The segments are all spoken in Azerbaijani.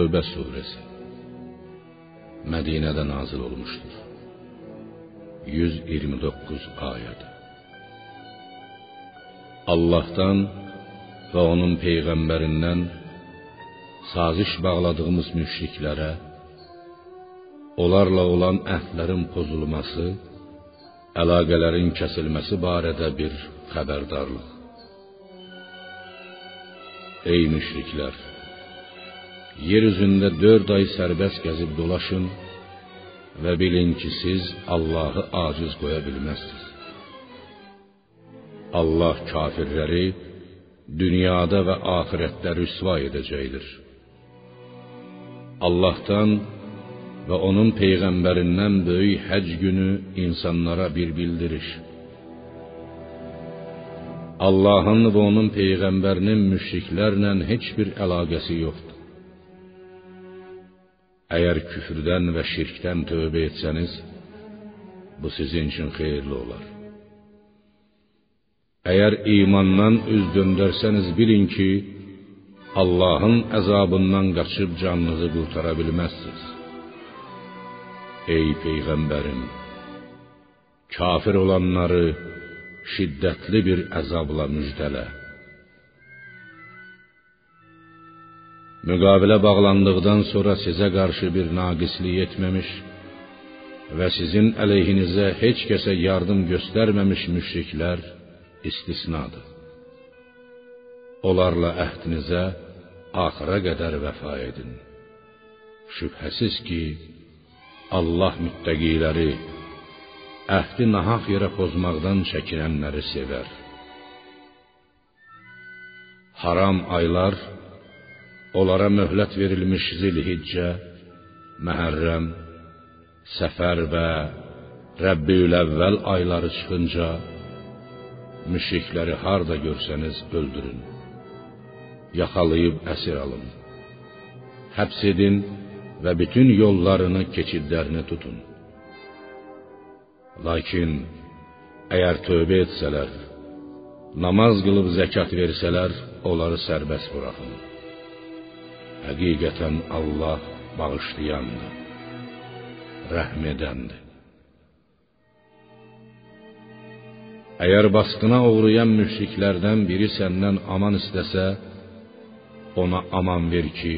Tövbə suresi Mədinədə nazil olmuşdur. 129 ayəd. Allahdan və onun peyğəmbərindən saziş bağladığımız müşriklərə onlarla olan əhdlərin pozulması, əlaqələrin kəsilməsi barədə bir xəbərdarlıq. Ey müşriklər! Yer üzündə dörd ay sərbəst gəzib dolaşın və bilin ki, siz Allahı aciz qoya bilməzsiniz. Allah kafirləri dünyada və axirətdə rüsva edəcəkdir. Allahdan və onun peyğəmbərindən böyük həcc günü insanlara bir bildiriş. Allahın və onun peyğəmbərinin müşriklərlə heç bir əlaqəsi yoxdur. Əgər küfrdən və şirkdən tövbə etsəniz, bu sizin üçün xeyirli olar. Əgər imandan üz döndərsəniz bilin ki, Allahın əzabından qaçıb canınızı qurtara bilməzsiniz. Ey peyğəmbərim, kafir olanları şiddətli bir əzabla müjdələ. Müqavilə bağlandıqdan sonra sizə qarşı bir naqislik etməmiş və sizin əleyhinizə heç kəsə yardım göstərməmiş müşriklər istisnadır. Onlarla əhdinizə axıra qədər vəfa edin. Şübhəsiz ki, Allah müttəqiləri əhdi nahaq yerə pozmaqdan çəkinənləri sevər. Haram aylar onlara möhlət verilmiş Zilhiccə, Məhərrəm, Səfər və Rəbbiül-əvvəl ayları çıxınca müşrikləri harda görsəniz öldürün. Yaxalayıb əsir alın. Həbs edin və bütün yollarını, keçidlərini tutun. Lakin əgər tövbə etsələr, namaz qılıb zəkat versələr, onları sərbəst buraxın. Həqiqətən Allah bağışlayandır, rəhm edəndir. Əgər basqına uğrayan müşriklərdən biri səndən aman istəsə, ona aman ver ki,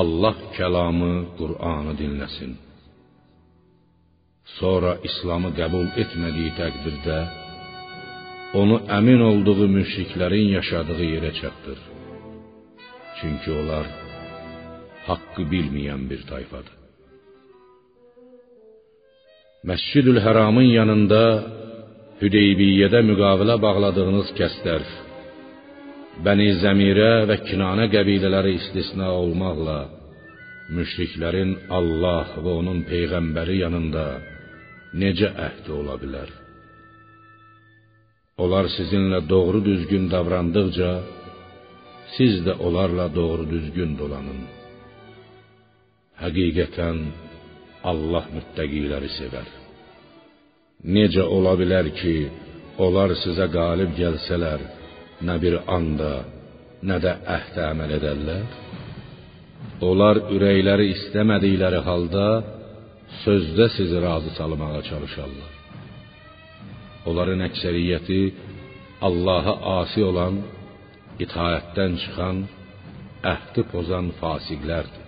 Allah kəlamı, Qur'anı dinləsin. Sonra İslamı qəbul etmədiyi təqdirdə onu əmin olduğu müşriklərin yaşadığı yerə çatdır. Çünki onlar haqqı bilməyən bir tayfadır. Məscid-ül Həramın yanında Hüdeybiyyədə müqavilə bağladığınız kəslər Bəni Zəmirə və Kinanə qəbilələri istisna olmaqla müşriklərin Allah və onun peyğəmbəri yanında necə əhdi ola bilər? Onlar sizinlə doğru düzgün davrandıqca siz də onlarla doğru düzgün dolanın. Həqiqətən Allah müttəqiləri sevər. Necə ola bilər ki, onlar sizə qalib gəlsələr, nə bir anda, nə də əhdə əməl edərlər? Onlar ürəkləri istəmədikləri halda sözdə sizi razı salmağa çalışarlar. Onların əksəriyyəti Allaha asi olan, itaətdən çıxan, əhdi pozan fasiqlərdir.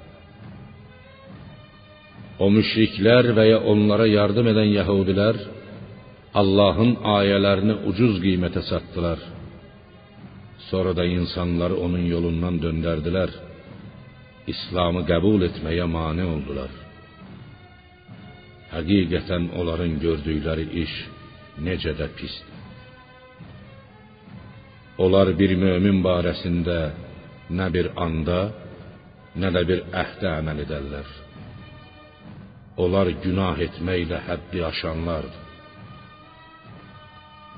O müşriklər və ya onlara yardım edən yəhudilər Allahın ayələrini ucuz qiymətə satdılar. Sonra da insanları onun yolundan döndərdilər. İslamı qəbul etməyə mane oldular. Həqiqətən onların gördükləri iş necə də pisdir. Onlar bir mömin barəsində nə bir anda, nə də bir əhdə əməl edərlər. Onlar günah etməklə həddi aşanlardır.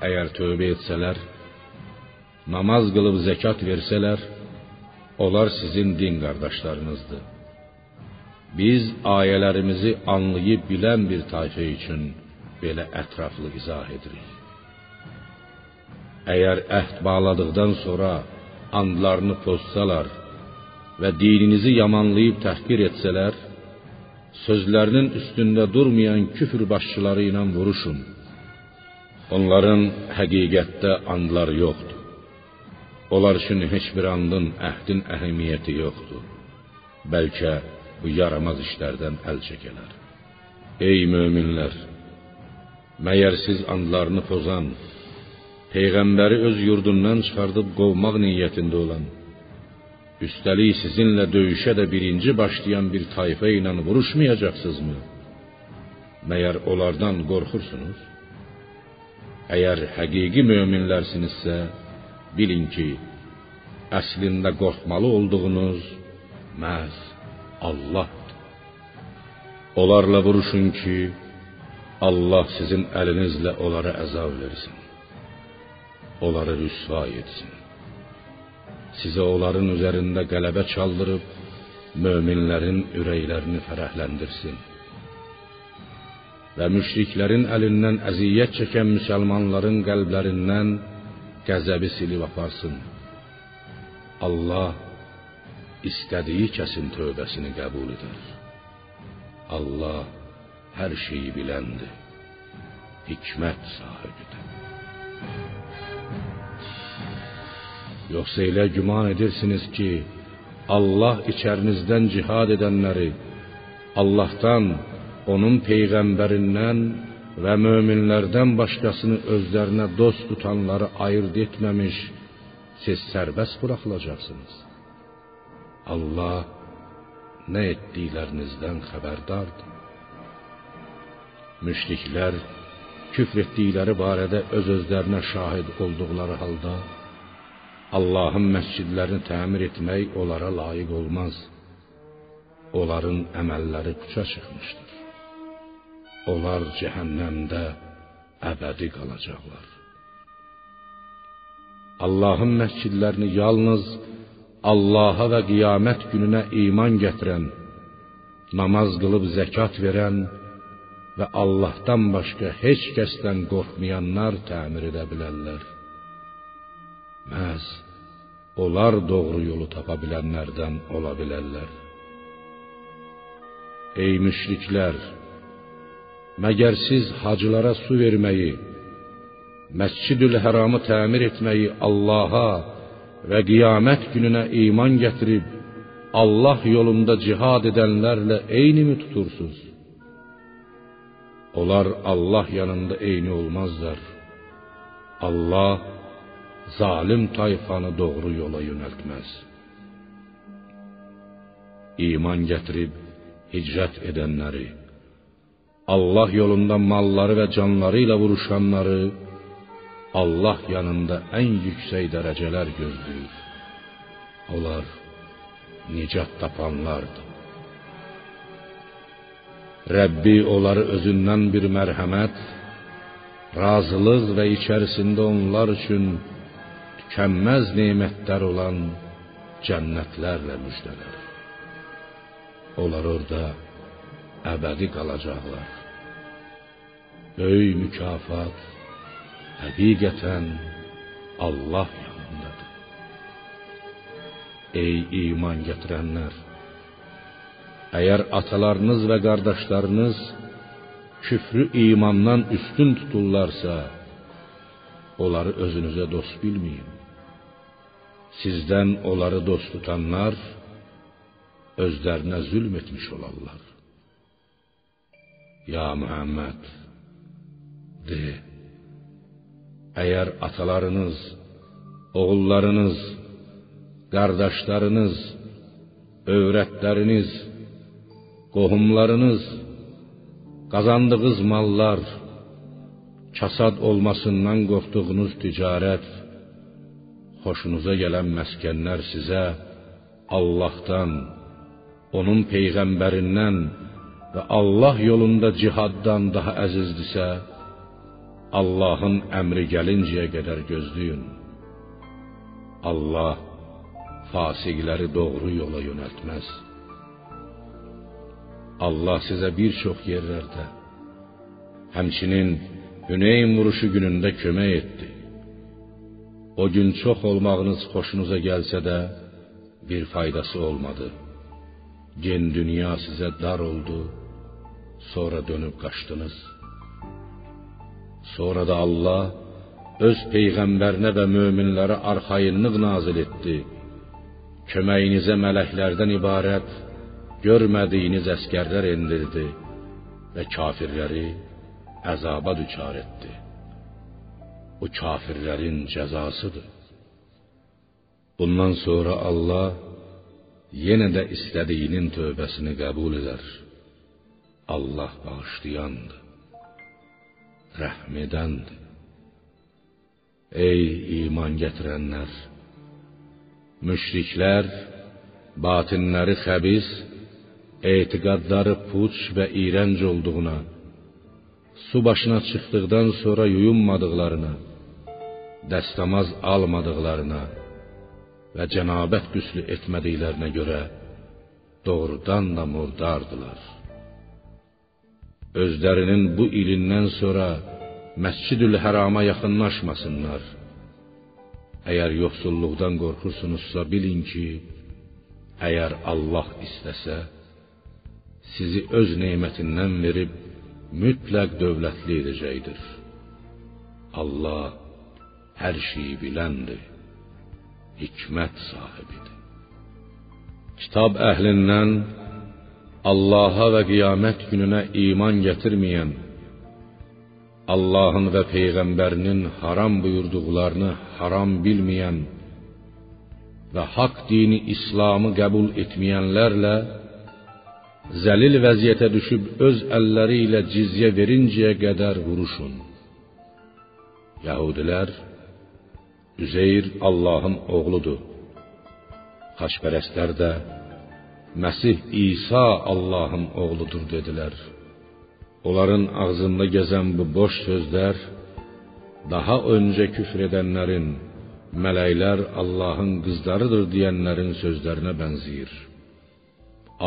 Əgər tövbə etsələr, namaz qılıb zəkat versələr, onlar sizin din qardaşlarınızdır. Biz ayələrimizi anlayıb bilən bir tayfə üçün belə ətraflı izah edirik. Əgər əhd bağladıqdan sonra andlarını pozsalar və dininizi yamanlayıb təhqir etsələr, sözlərinin üstündə durmayan küfr başçıları ilə vuruşun. Onların həqiqətdə andları yoxdur. Onlar üçün heç bir andın, əhdin əhəmiyyəti yoxdur. Bəlkə bu yaramaz işlərdən əl çəkələr. Ey möminlər, məyər siz andlarını pozan, peyğəmbəri öz yurdundan çıxardıb qovmaq niyyətində olan, üstəlik sizinlə döyüşə də birinci başlayan bir tayfa ilə vuruşmayacaqsınızmı? Məyər onlardan qorxursunuz? Əgər həqiqi möminlərsinizsə, bilin ki, əslində qorxmalı olduğunuz məhz Allahdır. Onlarla vuruşun ki, Allah sizin əlinizlə onlara əzab versin. Onları rüsva etsin. Sizə onların üzərində qələbə çaldırıb möminlərin ürəklərini fərəhləndirsin. Və müşriklərin əlindən əziyyət çəkən müsəlmanların qəlblərindən qəzəbi silib aparsın. Allah istədiyi kəsin tövbəsini qəbul edər. Allah hər şeyi biləndir, hikmət sahibidir. Yoxsa elə güman edirsiniz ki, Allah içərinizdən cihad edənləri Allahdan, onun peyğəmbərindən və möminlərdən başqasını özlərinə dost tutanları ayırd etməmiş, siz sərbəst buraxılacaqsınız. Allah nə etdiklərinizdən xəbərdardır. Müşriklər küfr etdikləri barədə öz özlərinə şahid olduqları halda Allahın məscidlərini təmir etmək onlara layiq olmaz. Onların əməlləri puça çıxmışdır. Onlar cəhənnəmdə əbədi qalacaqlar. Allahın məscidlərini yalnız Allaha və qiyamət gününə iman gətirən, namaz qılıb zəkat verən və Allahdan başqa heç kəsdən qorxmayanlar təmir edə bilərlər. Məhz onlar doğru yolu tapa bilənlərdən ola bilərlər. Ey müşriklər, məgər siz hacılara su verməyi, Məscidül Həramı təmir etməyi Allaha və qiyamət gününə iman gətirib Allah yolunda cihad edənlərlə eynimi tutursunuz? Onlar Allah yanında eyni olmazlar. Allah zalim tayfanı doğru yola yönəltməz. İman gətirib hicrət edənləri, Allah yolunda malları və canları ilə vuruşanları Allah yanında ən yüksək dərəcələr gözləyir. Onlar nicat tapanlardır. Rəbbi onları özündən bir mərhəmət, razılıq və içərisində onlar üçün tükənməz nemətlər olan cənnətlərlə müjdələr. Onlar orada əbədi qalacaqlar. Böyük mükafat həqiqətən Allah yanındadır. Ey iman gətirənlər, əgər atalarınız və qardaşlarınız küfrü imandan üstün tuturlarsa, onları özünüzə dost bilməyin. sizden onları dost tutanlar özlerine zulm etmiş. Ya Muhammed de eğer atalarınız, oğullarınız, kardeşleriniz, öğretleriniz, kohumlarınız, kazandığınız mallar, çasad olmasından korktuğunuz ticaret, xoşunuza gələn məskənlər sizə Allahdan, onun peyğəmbərindən və Allah yolunda cihaddan daha əzizdirsə, Allahın əmri gəlincəyə qədər gözləyin. Allah fasiqləri doğru yola yönəltməz. Allah sizə bir çox yerlərdə, həmçinin Hüneyn vuruşu günündə kömək etdi. O gün çox olmağınız xoşunuza gəlsə də, bir faydası olmadı. Gen dünya sizə dar oldu, sonra dönüb qaçdınız. Sonra da Allah öz peyğəmbərinə və möminlərə arxayınlıq nazil etdi. Köməyinizə mələklərdən ibarət görmədiyiniz əskərlər endirdi və kafirləri əzaba düçar etdi. Bu kafirlərin cəzasıdır. Bundan sonra Allah yenə də istədiyinin tövbəsini qəbul edər. Allah bağışlayandır, rəhm edəndir. Ey iman gətirənlər! Müşriklər batinləri xəbis, etiqadları puç və iyrənc olduğuna, su başına çıxdıqdan sonra yuyunmadıqlarına, dəstəmaz almadıqlarına və cənabət qüslü etmədiklərinə görə doğrudan da murdardılar. Özlərinin bu ilindən sonra Məscidül Hərama yaxınlaşmasınlar. Əgər yoxsulluqdan qorxursunuzsa bilin ki, əgər Allah istəsə, sizi öz nemətindən verib mütləq dövlətli edəcəkdir. Allah hər şeyi biləndir, hikmət sahibidir. Kitab əhlindən Allaha və qiyamət gününə iman gətirməyən, Allahın və peyğəmbərinin haram buyurduqlarını haram bilməyən və haqq dini İslamı qəbul etməyənlərlə zəlil vəziyyətə düşüb öz əlləri ilə cizyə verincəyə qədər vuruşun. Yahudilər Üzeyr Allahın oğludur. Xaçpərəstlər də Məsih İsa Allahın oğludur dedilər. Onların ağzında gəzən bu boş sözlər daha öncə küfr edənlərin, mələklər Allahın qızlarıdır deyənlərin sözlərinə bənzəyir.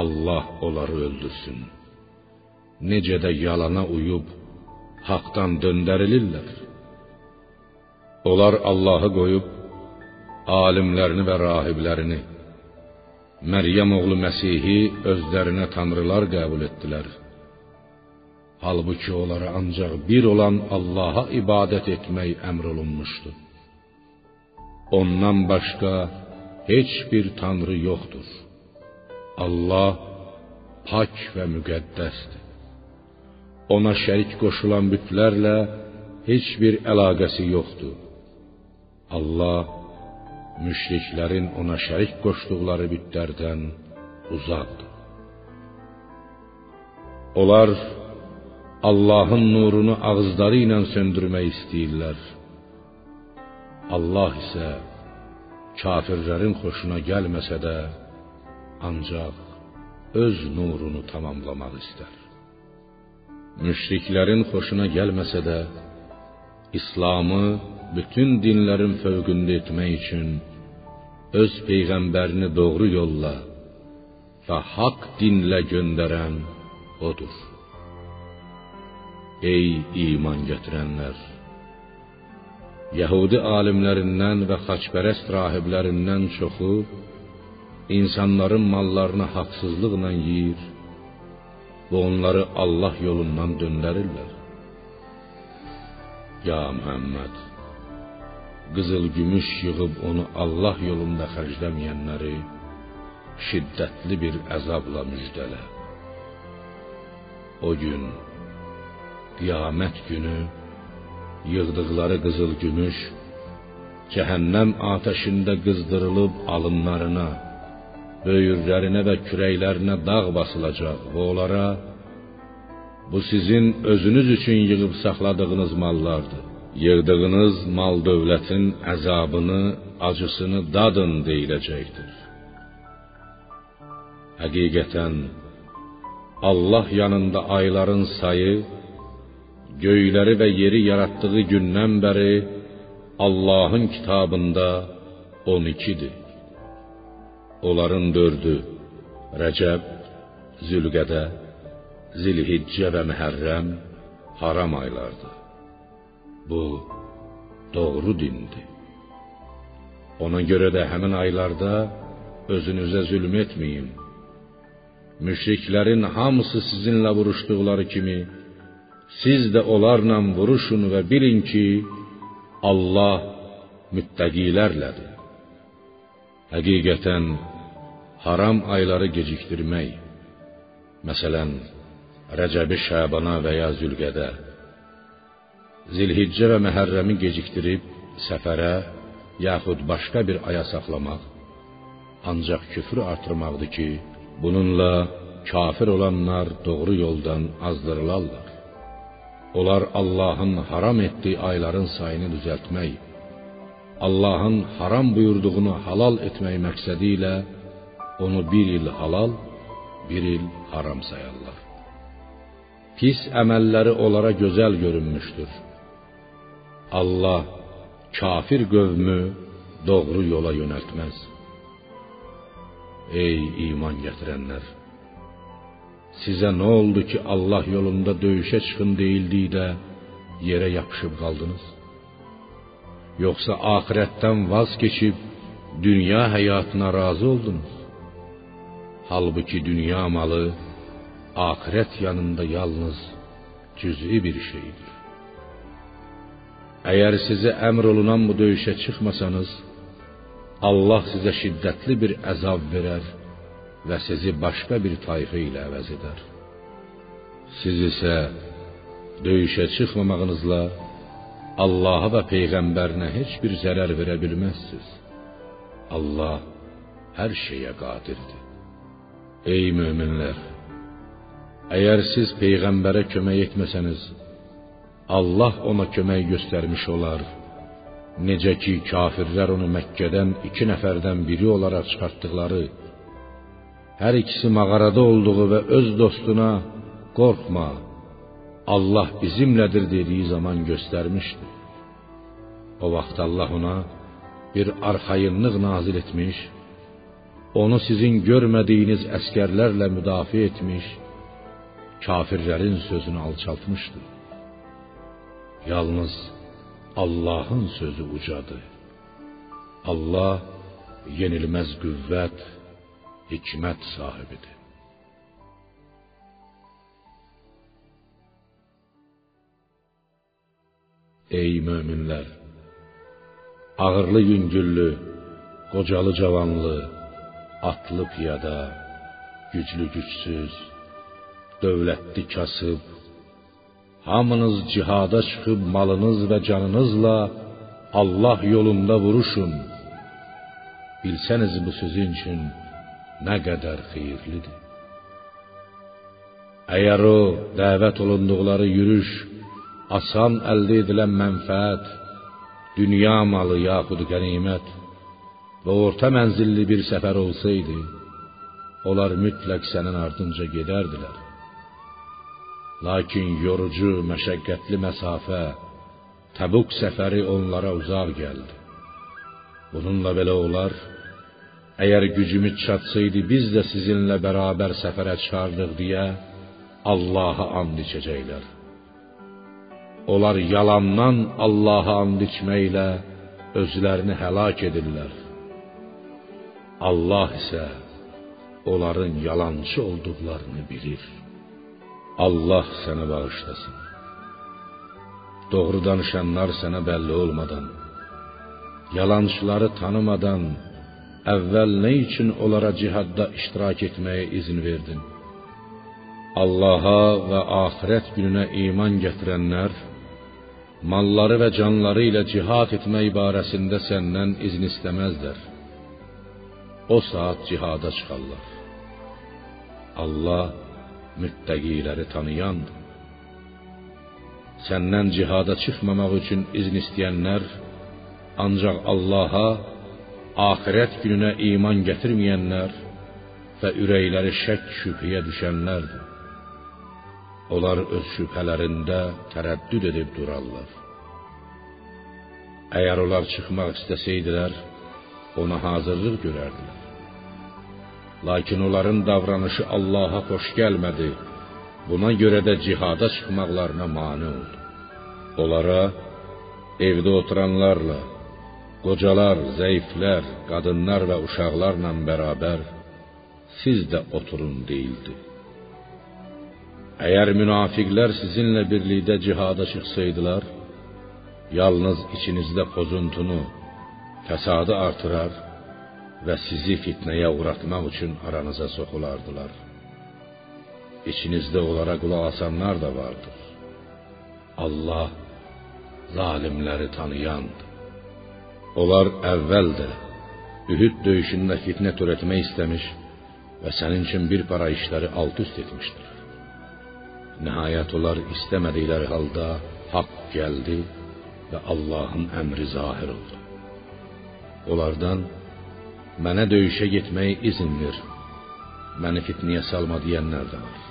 Allah onları öldürsün. Necə də yalana uyub haqdan döndərilirlər. Onlar Allahı qoyub alimlərini və rahiblərini Məryəm oğlu Məsihi özlərinə tanrılar qəbul etdilər. Halbuki onlara ancaq bir olan Allaha ibadət etmək əmr olunmuşdu. Ondan başqa heç bir tanrı yoxdur. Allah pak və müqəddəsdir. Ona şərik qoşulan bütlərlə heç bir əlaqəsi yoxdur. Allah müşriklərin ona şərik qoşduqları bütlərdən uzaqdır. Onlar Allahın nurunu ağızları ilə söndürmək istəyirlər. Allah isə kafirlərin xoşuna gəlməsə də ancaq öz nurunu tamamlamaq istər. Müşriklərin xoşuna gəlməsə də İslamı bütün dinlərin fövqündə etmək üçün öz peyğəmbərini doğru yolla və haqq dinlə göndərən odur. Ey iman gətirənlər! Yəhudi alimlərindən və xaçpərəst rahiblərindən çoxu insanların mallarını haqsızlıqla yeyir və onları Allah yolundan döndərirlər. Ya Muhammed, qızıl gümüş yığıb onu Allah yolunda xərcləməyənləri şiddətli bir əzabla müjdələ. O gün qiyamət günü yığdıqları qızıl gümüş cəhənnəm atəşində qızdırılıb alınlarına, böyürlərinə və kürəklərinə dağ basılacaq və onlara bu sizin özünüz üçün yığıb saxladığınız mallardır. Yığdığınız mal dövlətin əzabını, acısını dadın deyiləcəkdir. Həqiqətən Allah yanında ayların sayı göyləri və yeri yaratdığı gündən bəri Allahın kitabında 12-dir. Onların dördü Rəcəb, Zülqədə, Zilhiccə və Məhərrəm haram aylardır. Bu doğru dindir. Ona görə də həmin aylarda özünüzə zülm etməyin. Müşriklərin hamısı sizinlə vuruşduqları kimi siz də onlarla vuruşun və bilin ki, Allah müttəqilərlədir. Həqiqətən haram ayları gecikdirmək, məsələn, Rəcəbi Şəbana və ya Zülqədə, Zilhiccə və Məhərrəmi gecikdirib səfərə yaxud başqa bir aya saxlamaq ancaq küfrü artırmaqdır ki, bununla kafir olanlar doğru yoldan azdırılarlar. Onlar Allahın haram etdiyi ayların sayını düzəltmək, Allahın haram buyurduğunu halal etmək məqsədi ilə onu bir il halal, bir il haram sayarlar. Pis əməlləri onlara gözəl görünmüşdür. Allah kafir qövmü doğru yola yönəltməz. Ey iman gətirənlər! Sizə nə oldu ki, Allah yolunda döyüşə çıxın deyildikdə yerə yapışıb qaldınız? Yoxsa axirətdən vaz keçib dünya həyatına razı oldunuz? Halbuki dünya malı axirət yanında yalnız cüz'i bir şeydir. Əgər sizə əmr olunan bu döyüşə çıxmasanız, Allah sizə şiddətli bir əzab verər və sizi başqa bir tayfa ilə əvəz edər. Siz isə döyüşə çıxmamağınızla Allaha və peyğəmbərinə heç bir zərər verə bilməzsiniz. Allah hər şeyə qadirdir. Ey möminlər, əgər siz peyğəmbərə kömək etməsəniz, Allah ona kömək göstərmiş olar. Necə ki kafirlər onu Məkkədən iki nəfərdən biri olaraq çıxartdıqları, hər ikisi mağarada olduğu və öz dostuna qorxma, Allah bizimlədir dediyi zaman göstərmişdi. O vaxt Allah ona bir arxayınlıq nazil etmiş, onu sizin görmədiyiniz əskərlərlə müdafiə etmiş, kafirlərin sözünü alçaltmışdı. Yalnız Allahın sözü ucadır. Allah yenilməz qüvvət, hikmət sahibidir. Ey möminlər! Ağırlı yüngüllü, qocalı cavanlı, atlı piyada, güclü gücsüz, dövlətli kasıb, hamınız cihada çıxıb malınız və canınızla Allah yolunda vuruşun. Bilsəniz bu sizin üçün nə qədər xeyirlidir. Əgər o dəvət olunduqları yürüş asan əldə edilən mənfəət, dünya malı yaxud qənimət və orta mənzilli bir səfər olsaydı, onlar mütləq sənin ardınca gedərdilər. Lakin yorucu, məşəqqətli məsafə, Təbuk səfəri onlara uzaq gəldi. Bununla belə onlar əgər gücümüz çatsaydı biz də sizinlə bərabər səfərə çıxardıq deyə Allaha and içəcəklər. Onlar yalandan Allaha and içməklə özlərini həlak edirlər. Allah isə onların yalançı olduqlarını bilir. Allah sənə bağışlasın. Doğru danışanlar sənə bəlli olmadan, yalançıları tanımadan əvvəl nə üçün onlara cihadda iştirak etməyə izin verdin? Allaha və axirət gününə iman gətirənlər malları və canları ilə cihad etmək barəsində səndən izin istəməzlər. O saat cihada çıxarlar. Allah müttagileri tanıyandır. Senden cihada çıkmamak için izin isteyenler ancak Allah'a, ahiret gününe iman getirmeyenler ve üreyleri şek şüpheye düşenlerdir. Onlar öz şüphelerinde tereddüt edip durarlar. Eğer onlar çıkmak isteseydiler, ona hazırlık görerdiler. Lakin onların davranışı Allaha xoş gəlmədi. Buna görə də cihada çıxmaqlarına mane oldu. Onlara evdə oturanlarla, qocalar, zəiflər, qadınlar və uşaqlarla bərabər siz də oturun deyildi. Əgər münafiqlər sizinlə birlikdə cihada çıxsaydılar, yalnız içinizdə pozuntunu, fəsadı artırar və sizi fitnəyə uğratmaq üçün aranıza soxulardılar. İçinizdə onlara qulaq asanlar da vardır. Allah zalimləri tanıyandır. Onlar əvvəl də Ühud döyüşündə fitnə törətmək istəmiş və sənin üçün bir para işləri alt-üst etmişdir. Nəhayət onlar istəmədikləri halda haqq gəldi və Allahın əmri zahir oldu. Onlardan mənə döyüşə getməyə izin ver. Məni fitnəyə salma deyənlər də var.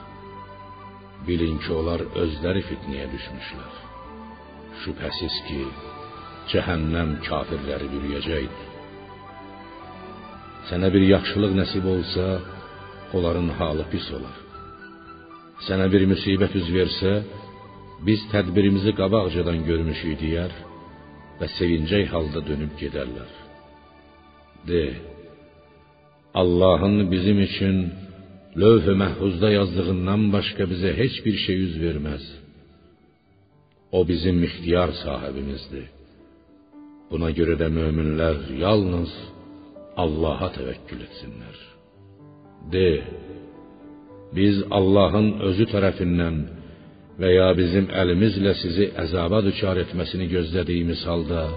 Bilin ki, onlar özləri fitnəyə düşmüşlər. Şübhəsiz ki, cəhənnəm kafirləri bürüyəcəkdir. Sənə bir yaxşılıq nəsib olsa, onların halı pis olar. Sənə bir müsibət üz versə, biz tədbirimizi qabaqcadan görmüşük deyər və sevincək halda dönüb gedərlər. De, Allah'ın bizim için lövh-i mehfuzda yazdığından başka bize hiçbir şey yüz vermez. O bizim ihtiyar sahibimizdi. Buna göre de müminler yalnız Allah'a tevekkül etsinler. De, biz Allah'ın özü tarafından veya bizim elimizle sizi azaba düçar etmesini gözlediğimiz halda,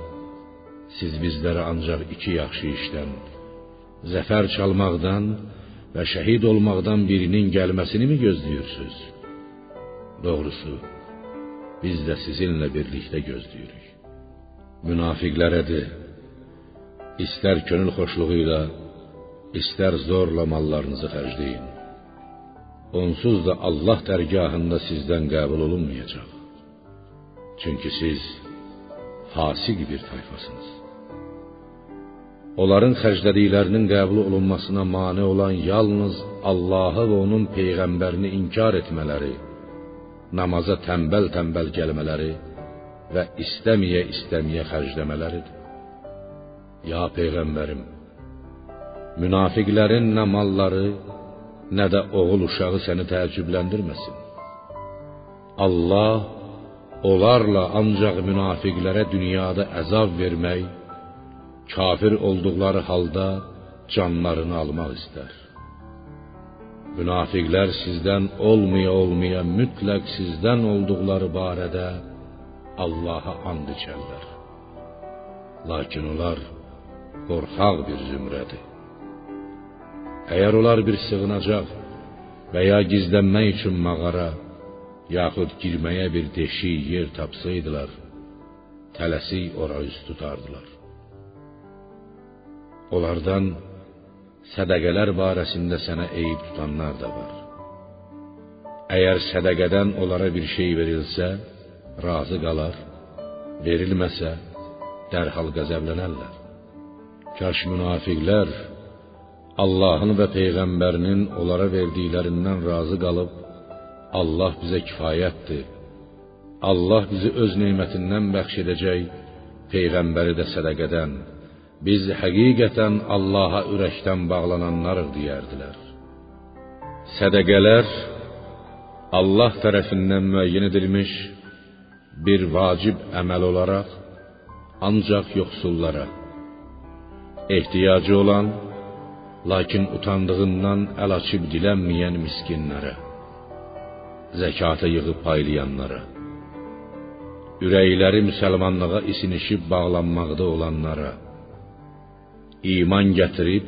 siz bizlere ancak iki yaxşı işten, zəfər çalmaqdan və şəhid olmaqdan birinin gəlməsini mi gözləyirsiniz? Doğrusu, biz də sizinlə birlikdə gözləyirik. Münafiqlərə de, istər könül xoşluğu ilə, istər zorla mallarınızı xərcləyin. Onsuz da Allah dərgahında sizdən qəbul olunmayacaq. Çünki siz fasiq bir tayfasınız. Onların xərclədiklərinin qəbul olunmasına mane olan yalnız Allahı və onun peyğəmbərini inkar etmələri, namaza tənbəl-tənbəl gəlmələri və istəməyə-istəməyə xərcləmələridir. Ya peyğəmbərim, münafiqlərin nə malları, nə də oğul uşağı səni təəccübləndirməsin. Allah onlarla ancaq münafiqlərə dünyada əzab vermək, kafir olduqları halda canlarını almaq istər. Münafiqlər sizdən olmaya olmaya mütləq sizdən olduqları barədə Allaha and içərlər. Lakin onlar qorxaq bir zümrədir. Əgər onlar bir sığınacaq və ya gizlənmək üçün mağara, yaxud girməyə bir deşik yer tapsaydılar, tələsik ora üst tutardılar. Onlardan sədaqələr barəsində sənə eyib tutanlar da var. Əgər sədaqədən onlara bir şey verilsə, razı qalar, verilməsə, dərhal qəzəblənərlər. Kaş münafiqlər Allahın və peyğəmbərinin onlara verdiklərindən razı qalıb Allah bizə kifayətdir. Allah bizi öz nemətindən bəxş edəcək, peyğəmbəri də sədaqədən. Biz həqiqətən Allaha ürəkdən bağlananlarıq deyərdilər. Sədaqələr Allah tərəfindən müəyyən edilmiş bir vacib əməl olaraq ancaq yoxsullara, ehtiyacı olan lakin utandığından əl açıb dilənməyən miskinlərə, zəkata yığıb paylayanlara, ürəkləri müsəlmanlığa isinişib bağlanmaqda olanlara, iman gətirib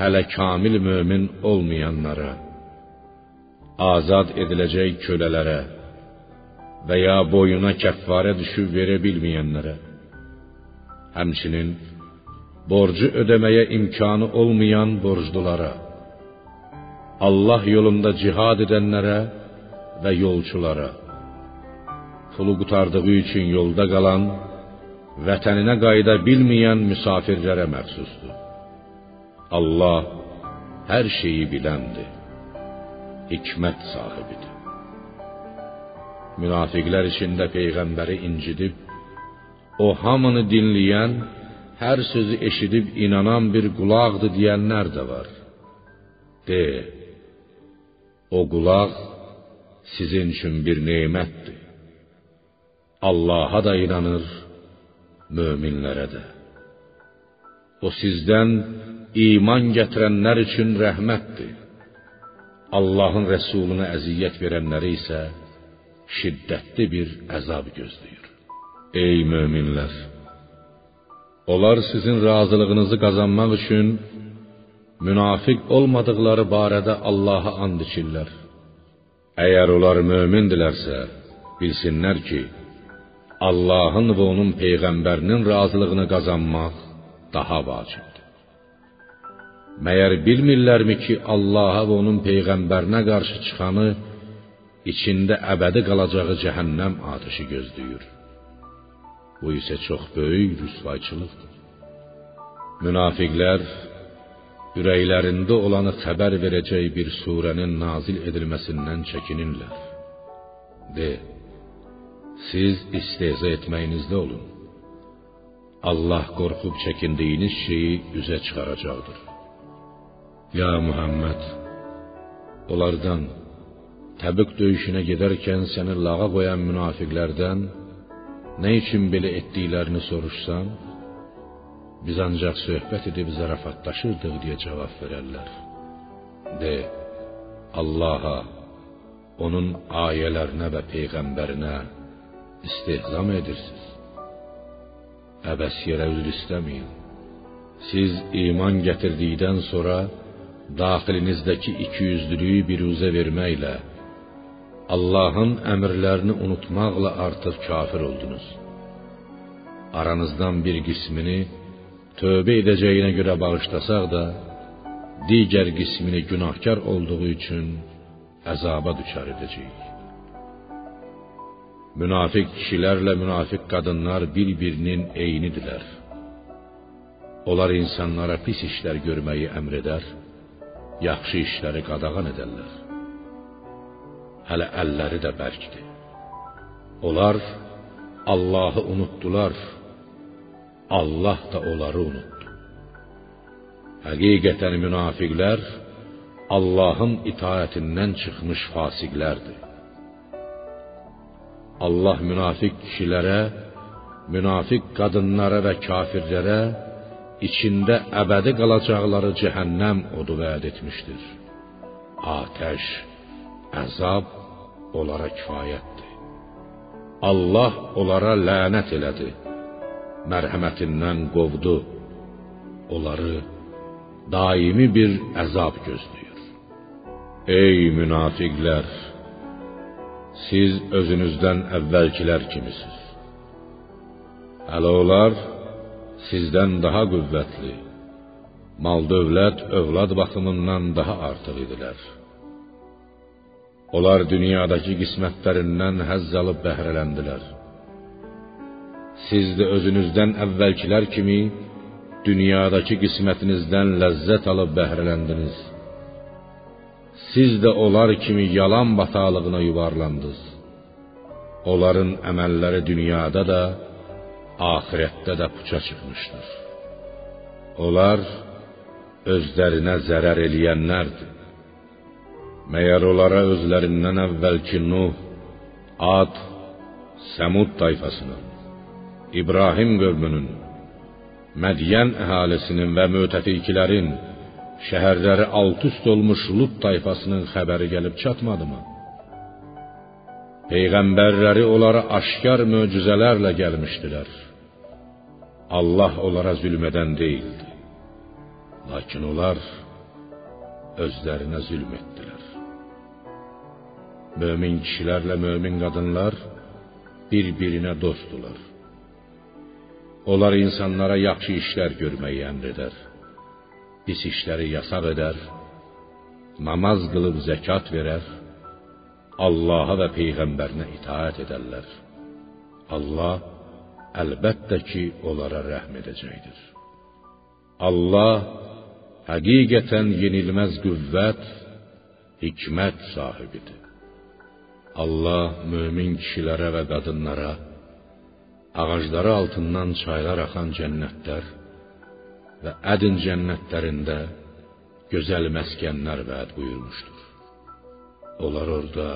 hələ kamil mömin olmayanlara, azad ediləcək kölələrə və ya boyuna kəffarə düşüb verə bilməyənlərə, həmçinin borcu ödəməyə imkanı olmayan borclulara, Allah yolunda cihad edənlərə və yolçulara, pulu qutardığı üçün yolda qalan, vətəninə qayıda bilməyən müsafirlərə məxsusdur. Allah hər şeyi biləndir, hikmət sahibidir. Münafiqlər içində peyğəmbəri incidib, o hamını dinləyən hər sözü eşidib inanan bir qulaqdır deyənlər də var. De, o qulaq sizin üçün bir nemətdir. Allaha da inanır, möminlərə də. O sizdən iman gətirənlər üçün rəhmətdir. Allahın rəsuluna əziyyət verənləri isə şiddətli bir əzab gözləyir. Ey möminlər, onlar sizin razılığınızı qazanmaq üçün münafiq olmadıqları barədə Allaha and içirlər. Əgər onlar mömindilərsə, bilsinlər ki, Allahın və onun peyğəmbərinin razılığını qazanmaq daha vacibdir. Məyər bilmirlərmi ki, Allaha və onun peyğəmbərinə qarşı çıxanı içində əbədi qalacağı cəhənnəm atəşi gözləyir. Bu isə çox böyük rüsvayçılıqdır. Münafiqlər ürəklərində olanı xəbər verəcək bir surənin nazil edilməsindən çəkinirlər. De: Siz istehza etməyinizdə olun. Allah qorxub çəkindiyiniz şeyi üzə çıxaracaqdır. Ya Muhammed, onlardan Təbük döyüşünə gedərkən səni lağa qoyan münafiqlərdən nə üçün belə etdiklərini soruşsan, biz ancaq söhbət edib zarafatlaşırdıq deyə cavab verərlər. De, Allaha, onun ayələrinə və peyğəmbərinə istehzam edirsiniz. Əbəs yerə üzr istəməyin. Siz iman gətirdikdən sonra daxilinizdəki ikiyüzlülüyü biruzə verməklə Allahın əmrlərini unutmaqla artıq kafir oldunuz. Aranızdan bir qismini tövbə edəcəyinə görə bağışlasaq da, digər qismini günahkar olduğu üçün əzaba düçar edəcəyik. Münafiq kişilərlə münafiq qadınlar bir-birinin eynidirlər. Onlar insanlara pis işlər görməyi əmr edər, yaxşı işləri qadağan edərlər. Hələ əlləri də bərkdir. Onlar Allahı unutdular. Allah da onları unutdu. Həqiqətən münafiqlər Allahın itaətindən çıxmış fasiqlərdir. Allah münafiq kişilərə, münafiq qadınlara və kafirlərə içində əbədi qalacaqları cəhənnəm odu vəd etmişdir. Atəş, əzab onlara kifayətdir. Allah onlara lənət elədi. Mərhəmətindən qovdu. Onları daimi bir əzab gözləyir. Ey münafiqlər, siz özünüzdən əvvəlkilər kimisiniz. Hələ onlar sizdən daha qüvvətli, mal-dövlət, övlad baxımından daha artıq idilər. Onlar dünyadakı qismətlərindən həzz alıb bəhrələndilər. Siz də özünüzdən əvvəlkilər kimi dünyadakı qismətinizdən ləzzət alıb bəhrələndiniz. Siz də onlar kimi yalan bataqlığına yuvarlandınız. Onların əməlləri dünyada da, axirətdə də puça çıxmışdır. Onlar özlərinə zərər eləyənlərdir. Məyər onlara özlərindən əvvəlki Nuh, Ad, Səmud tayfasının, İbrahim qövmünün, Mədiyən əhalisinin və mötəfikilərin şəhərləri alt-üst olmuş Lut tayfasının xəbəri gəlib çatmadımı? Peyğəmbərləri onlara aşkar möcüzələrlə gəlmişdilər. Allah onlara zülm edən deyildi. Lakin onlar özlərinə zülm etdilər. Mömin kişilərlə mömin qadınlar bir-birinə dostdular. Onlar insanlara yaxşı işlər görməyi əmr edər. Pis işləri yasaq edər. Namaz qılıb zəkat verər. Allaha və peyğəmbərinə itaat edərlər. Allah əlbəttə ki, onlara rəhm edəcəkdir. Allah həqiqətən yenilməz qüvvət, hikmət sahibidir. Allah mömin kişilərə və qadınlara ağacları altından çaylar axan cənnətlər, və ədin cənnətlərində gözəl məskənlər vəd buyurmuşdur. Onlar orada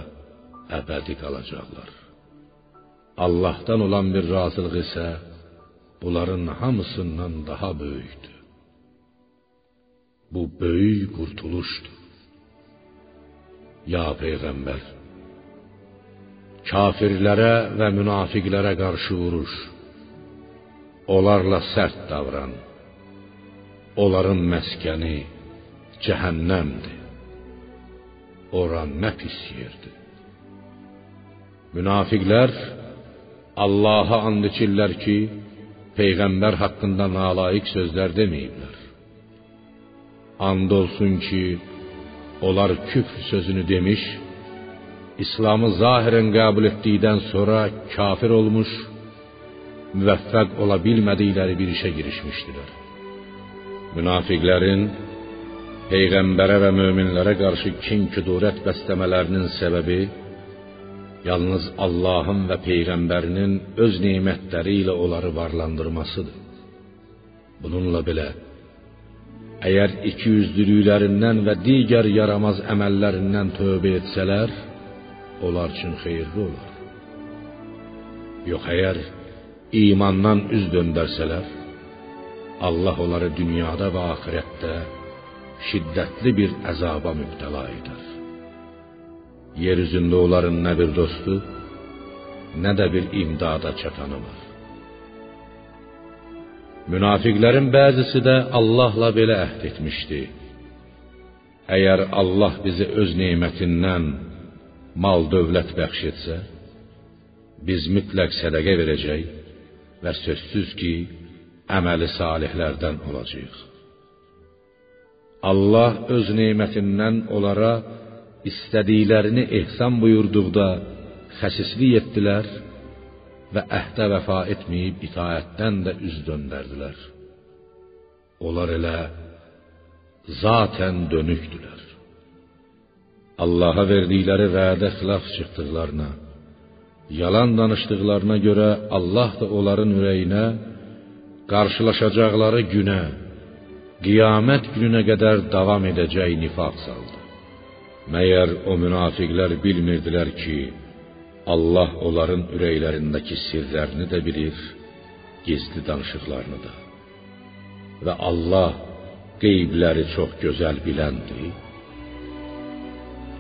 əbədi qalacaqlar. Allahdan olan bir razılıq isə bunların hamısından daha böyükdür. Bu böyük qurtuluşdur. Ya peyğəmbər, kafirlərə və münafiqlərə qarşı vuruş. Onlarla sərt davran. Onların məskəni cəhənnəmdir. Ora nə pis yerdir. Münafiqlər Allah'a and içirlər ki, peyğəmbər haqqında nalayiq sözlər deməyiblər. And olsun ki, onlar küfr sözünü demiş, İslamı zahirən qəbul etdikdən sonra kafir olmuş, müvəffəq ola bilmədikləri bir işə girişmişdilər. Münafiqlərin peyğəmbərə və möminlərə qarşı kin-kudurət bəsləmələrinin səbəbi yalnız Allahın və peyğəmbərinin öz nemətləri ilə onları varlandırmasıdır. Bununla belə əgər ikiyüzlülüklərindən və digər yaramaz əməllərindən tövbə etsələr, onlar üçün xeyirli olar. Yox əgər imandan üz döndərsələr, Allah onları dünyada və axirətdə şiddətli bir əzaba mübtəla edər. Yer üzündə onların nə bir dostu, nə də bir imdada çatanı var. Münafiqlərin bəzisi də Allahla belə əhd etmişdi. Əgər Allah bizi öz nemətindən mal dövlət bəxş etsə, biz mütləq sədaqə verəcək və sözsüz ki, əməli salihlərdən olacağıq. Allah öz nemətindən onlara istədiklərini ehsan buyurduqda xəsislik etdilər və əhdə vəfa etməyib itaətdən də üz döndərdilər. Onlar elə zaten dönükdülər. Allah'a verdikləri vədə xilaf çıxdıqlarına, yalan danışdıqlarına görə Allah da onların ürəyinə qarşılaşacaqları günə, qiyamət gününə qədər davam edəcək nifaq saldı. Məyər o münafiqlər bilmirdilər ki, Allah onların ürəklərindəki sirlərini də bilir, gizli danışıqlarını da. Və Allah qeybləri çox gözəl biləndir.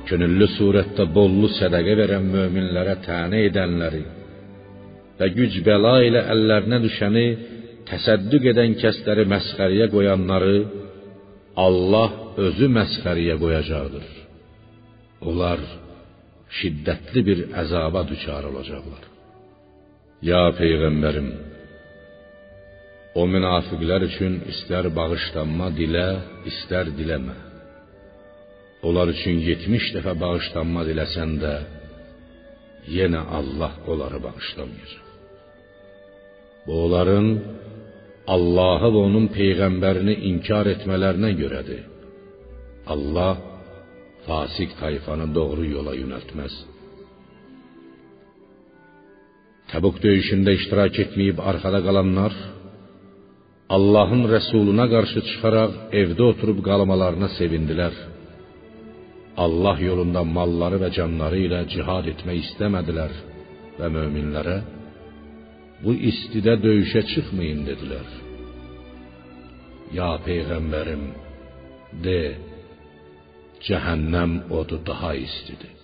Könüllü surətdə bollu sədaqə verən möminlərə tənə edənləri və güc bəla ilə əllərinə düşəni təsəddüq edən kəsləri məsxəriyə qoyanları Allah özü məsxəriyə qoyacaqdır. Onlar şiddətli bir əzaba düçar olacaqlar. Ya peyğəmbərim, o münafiqlər üçün istər bağışlanma dilə, istər diləmə. Onlar üçün 70 dəfə bağışlanma diləsən də, yenə Allah onları bağışlamayacaq. Bu onların Allahı və onun peyğəmbərini inkar etmələrinə görədir. Allah fasik tayfanı doğru yola yönəltməz. Təbuk döyüşündə iştirak etməyib arxada qalanlar Allahın rəsuluna qarşı çıxaraq evdə oturub qalmalarına sevindilər. Allah yolunda malları və canları ilə cihad etmək istəmədilər və möminlərə bu istidə döyüşə çıxmayın dedilər. Ya peyğəmbərim, de, cəhənnəm odu daha istidir.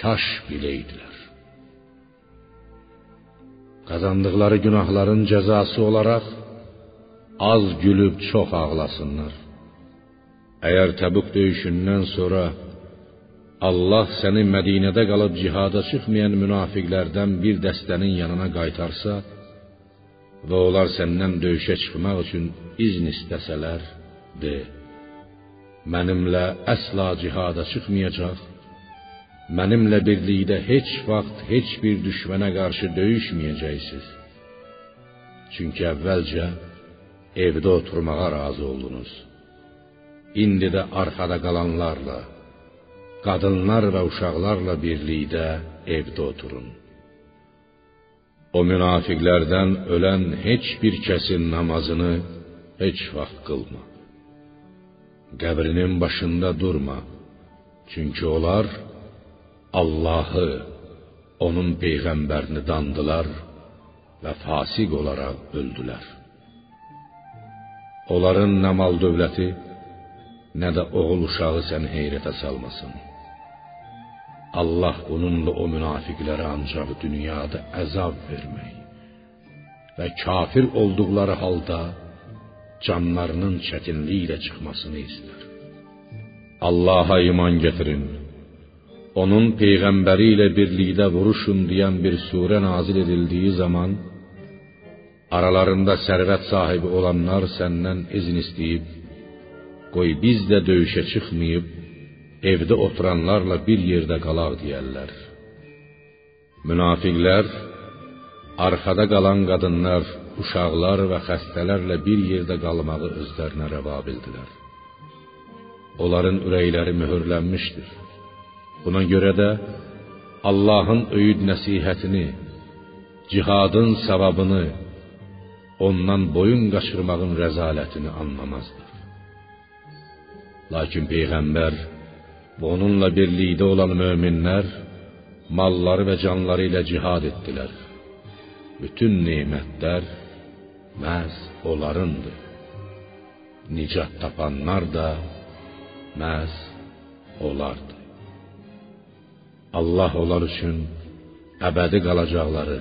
Kaş biləydilər. Qazandıqları günahların cəzası olaraq az gülüb çox ağlasınlar. Əgər Təbuk döyüşündən sonra Allah səni Mədinədə qalıb cihada çıxmayan münafiqlərdən bir dəstənin yanına qaytarsa və onlar səndən döyüşə çıxmaq üçün izn istəsələr, de: Mənimlə əsla cihada çıxmayacaq, mənimlə birlikdə heç vaxt heç bir düşmənə qarşı döyüşməyəcəksiniz. Çünki əvvəlcə evdə oturmağa razı oldunuz. İndi də arxada qalanlarla, qadınlar və uşaqlarla birlikdə evdə oturun. O münafiqlərdən ölən heç bir kəsin namazını heç vaxt qılma. Qəbrinin başında durma. Çünki onlar Allahı, onun peyğəmbərini dandılar və fasiq olaraq öldülər. Onların nə mal dövləti, nə də oğul uşağı səni heyrətə salmasın. Allah bununla o münafiqlərə ancaq dünyada əzab vermək və kafir olduqları halda canlarının çətinliklə çıxmasını istər. Allah'a iman gətirin. Onun peyğəmbəri ilə birlikdə vuruşun deyən bir surə nazil edildiyi zaman aralarında sərvət sahibi olanlar səndən izin istəyib qoy biz də döyüşə çıxmayıb evdə oturanlarla bir yerdə qalaq deyərlər. Münafiqlər arxada qalan qadınlar, uşaqlar və xəstələrlə bir yerdə qalmağı özlərinə rəva bildilər. Onların ürəkləri möhürlənmişdir. Buna görə də Allahın öyüd nəsihətini, cihadın savabını, ondan boyun qaçırmağın rəzalətini anlamazlar. Lakin peyğəmbər və onunla birlikdə olan möminlər malları və canları ilə cihad etdilər. Bütün nemətlər məhz onlarındır. Nicat tapanlar da məhz onlardır. Allah onlar üçün əbədi qalacaqları,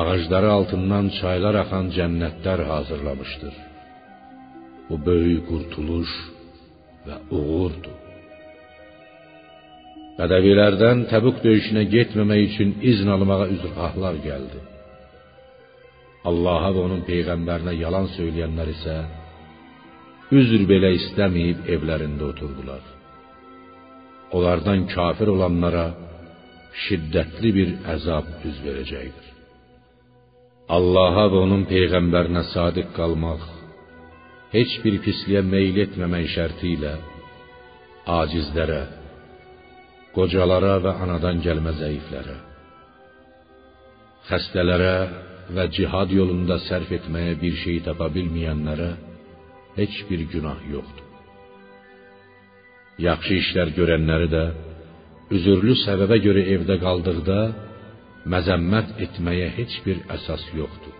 ağacları altından çaylar axan cənnətlər hazırlamışdır. Bu böyük qurtuluş və uğurdur. Bədəvilərdən Təbuk döyüşünə getməmək üçün izin almağa üzrxahlar gəldi. Allaha və onun peyğəmbərinə yalan söyləyənlər isə üzr belə istəməyib evlərində oturdular. Onlardan kafir olanlara şiddətli bir əzab üz verəcəkdir. Allaha və onun peyğəmbərinə sadiq qalmaq, heç bir pisliyə meyl etməmək şərti ilə acizlərə, qocalara və anadan gəlmə zəiflərə, xəstələrə və cihad yolunda sərf etməyə bir şey tapa bilməyənlərə heç bir günah yoxdur. Yaxşı işlər görənləri də üzürlü səbəbə görə evdə qaldıqda məzəmmət etməyə heç bir əsas yoxdur.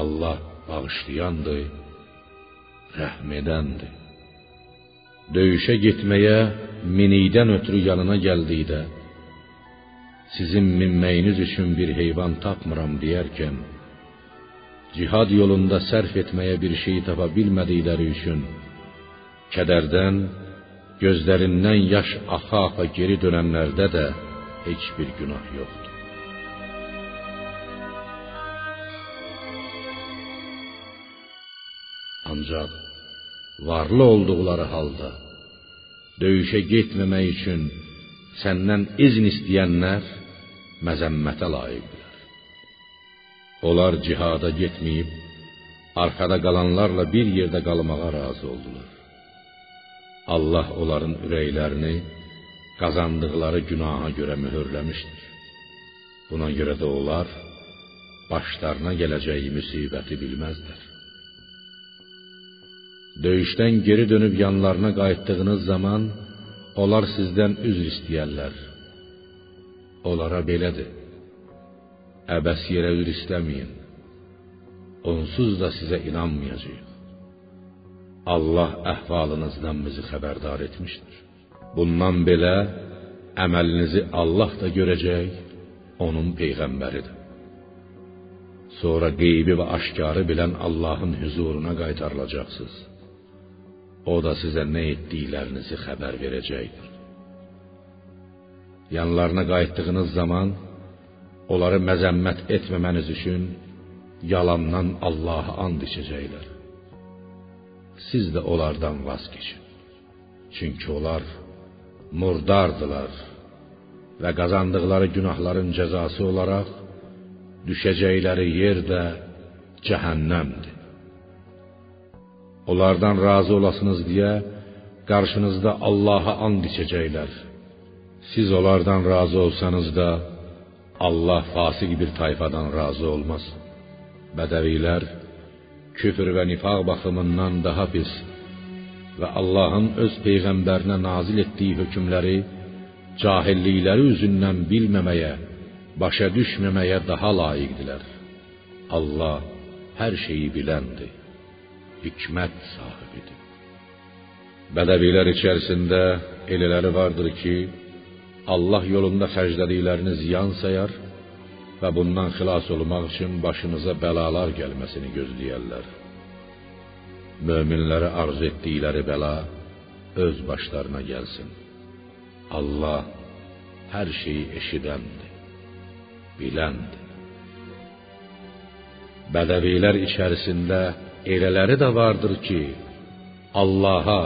Allah bağışlayandır, rəhm edəndir. Döyüşə getməyə minikdən ötürü yanına gəldikdə sizin minməyiniz üçün bir heyvan tapmıram deyərkən cihad yolunda sərf etməyə bir şey tapa bilmədikləri üçün kədərdən gözlərindən yaş axa-axa geri dönənlərdə də heç bir günah yoxdur. Ancaq varlı olduqları halda döyüşə getməmək üçün səndən izin istəyənlər məzəmmətə layiqdirlər. Onlar cihada getməyib arxada qalanlarla bir yerdə qalmağa razı oldular. Allah onların ürəklərini qazandıqları günaha görə möhürləmişdir. Buna görə də onlar başlarına gələcəyi müsibəti bilməzlər. Döyüşdən geri dönüb yanlarına qayıtdığınız zaman onlar sizdən üzr istəyərlər. Onlara belədir. Əbəs yerə üzr istəməyin. Onsuz da sizə inanmayacağıq. Allah əhvalınızdan bizi xəbərdar etmişdir. Bundan belə əməlinizi Allah da görəcək, onun peyğəmbəridir. Sonra qeybi və aşkarı bilən Allahın huzuruna qaytarılacaqsınız. O da sizə nə etdiklərinizi xəbər verəcəkdir. Yanlarına qayıtdığınız zaman onları məzəmmət etməməniz üçün yalandan Allaha and içəcəklər. Siz də onlardan vaz keçin. Çünki onlar murdardılar və qazandıqları günahların cəzası olaraq düşəcəkləri yer də cəhənnəmdir. Onlardan razı olasınız deyə qarşınızda Allaha and içəcəklər. Siz onlardan razı olsanız da Allah fasiq bir tayfadan razı olmaz. Bədəvilər küfr və nifaq baxımından daha pis və Allahın öz peyğəmbərinə nazil etdiyi hökmləri cahillikləri üzündən bilməməyə, başa düşməməyə daha layiqdilər. Allah hər şeyi biləndir, hikmət sahibidir. Bədəvilər içərisində elələri vardır ki, Allah yolunda xərclədiklərini ziyan sayar və bundan xilas olmaq üçün başınıza bəlalar gəlməsini gözləyərlər. Möminlərə arzu etdikləri bəla öz başlarına gəlsin. Allah hər şeyi eşidəndir, biləndir. Bədəvilər içərisində elələri də vardır ki, Allaha,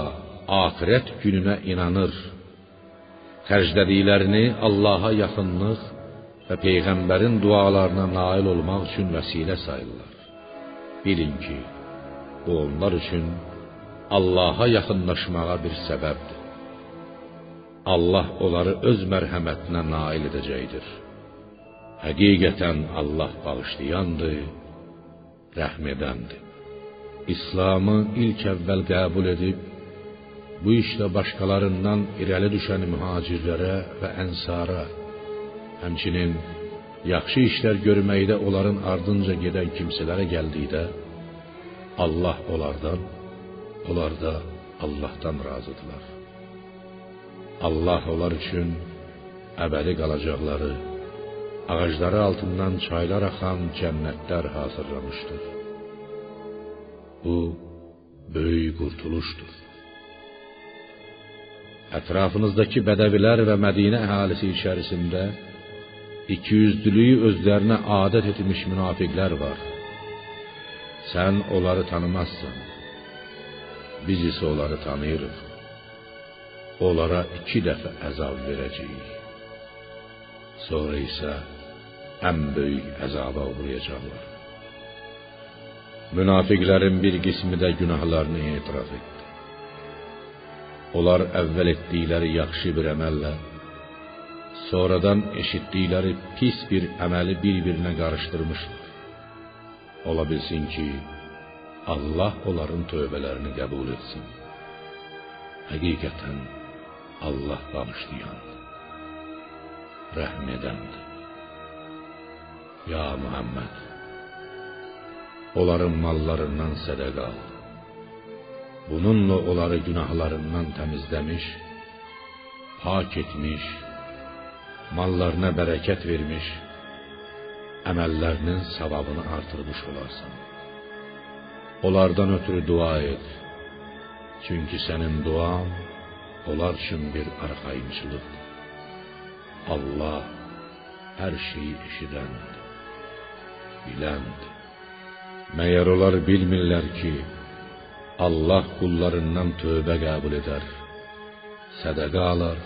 axirət gününə inanır. Xərclədiklərini Allaha yaxınlıq və peyğəmbərin dualarına nail olmaq üçün vəsilə sayırlar. Bilin ki, bu onlar üçün Allaha yaxınlaşmağa bir səbəbdir. Allah onları öz mərhəmətinə nail edəcəkdir. Həqiqətən Allah bağışlayandır, rəhm edəndir. İslamı ilk əvvəl qəbul edib bu işdə başqalarından irəli düşən mühacirlərə və ənsara Həmçinin yaxşı işlər görməkdə onların ardınca gedən kimsələrə gəldikdə Allah onlardan, onlar da Allahdan razıdırlar. Allah onlar üçün əbədi qalacaqları, ağacları altından çaylar axan cənnətlər hazırlamışdır. Bu böyük qurtuluşdur. Ətrafınızdakı bədəvilər və Mədinə əhalisi içərisində ikiyüzlülüyü özlərinə adət etmiş münafiqlər var. Sən onları tanımazsan. Biz isə onları tanıyırıq. Onlara iki dəfə əzab verəcəyik. Sonra isə ən böyük əzaba uğrayacaqlar. Münafiqlərin bir qismi də günahlarını etiraf etdi. Onlar əvvəl etdikləri yaxşı bir əməllə sonradan eşitdikləri pis bir əməli bir-birinə qarışdırmışlar. Ola bilsin ki, Allah onların tövbələrini qəbul etsin. Həqiqətən Allah bağışlayandır, rəhm edəndir. Ya Muhammed, onların mallarından sədəqə al. Bununla onları günahlarından təmizləmiş, pak etmiş, mallarına bərəkət vermiş, əməllərinin savabını artırmış olarsan. Onlardan ötürü dua et. Çünki sənin duan onlar üçün bir arxayınçılıqdır. Allah hər şeyi eşidəndir, biləndir. Məyər onlar bilmirlər ki, Allah qullarından tövbə qəbul edər, sədəqə alar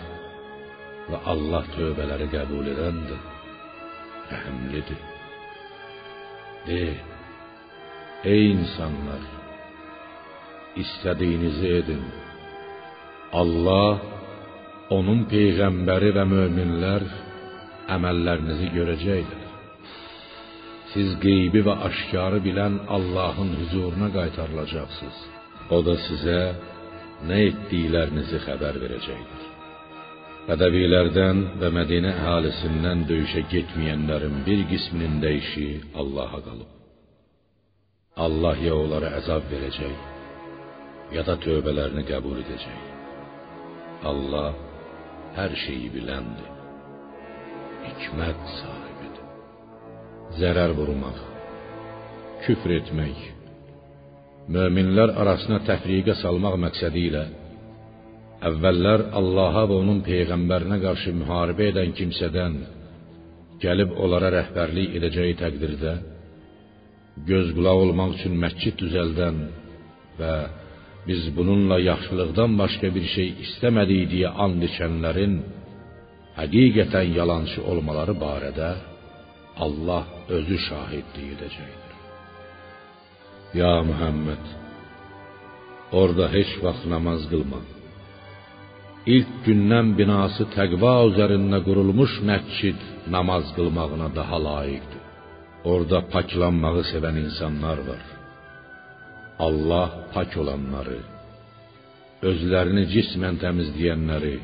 və Allah tövbələri qəbul edəndir, rəhimlidir. De, ey insanlar, istədiyinizi edin. Allah, onun peyğəmbəri və möminlər əməllərinizi görəcəkdir. Siz qeybi və aşkarı bilən Allahın huzuruna qaytarılacaqsınız. O da sizə nə etdiklərinizi xəbər verəcəkdir. Bədəvilərdən və Mədinə əhalisindən döyüşə getməyənlərin bir qisminin də işi Allaha qalıb. Allah ya onlara əzab verəcək, ya da tövbələrini qəbul edəcək. Allah hər şeyi biləndir. Hikmət sahibidir. Zərər vurmaq, küfr etmək, möminlər arasına təfriqə salmaq məqsədi ilə əvvəllər Allaha və onun peyğəmbərinə qarşı müharibə edən kimsədən gəlib onlara rəhbərlik edəcəyi təqdirdə göz qulaq olmaq üçün məscid düzəldən və biz bununla yaxşılıqdan başqa bir şey istəmədik deyə and içənlərin həqiqətən yalançı olmaları barədə Allah özü şahidlik edəcəkdir. Ya Muhammed, orada heç vaxt namaz qılma ilk gündən binası təqva üzərində qurulmuş məscid namaz qılmağına daha layiqdir. Orda paklanmağı sevən insanlar var. Allah pak olanları, özlərini cismən təmizləyənləri,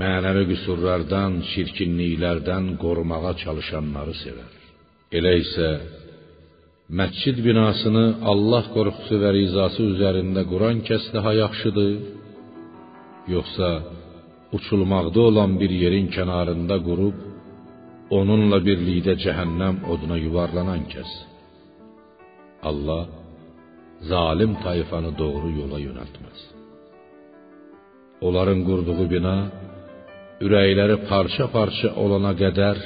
mənəvi qüsurlardan, çirkinliklərdən qorumağa çalışanları sevər. Elə isə məscid binasını Allah qorxusu və rizası üzərində quran kəs daha yaxşıdır, yoxsa uçulmaqda olan bir yerin kənarında qurub onunla birlikdə cəhənnəm oduna yuvarlanan kəs. Allah zalim tayfanı doğru yola yönəltməz. Onların qurduğu bina ürəkləri parça-parça olana qədər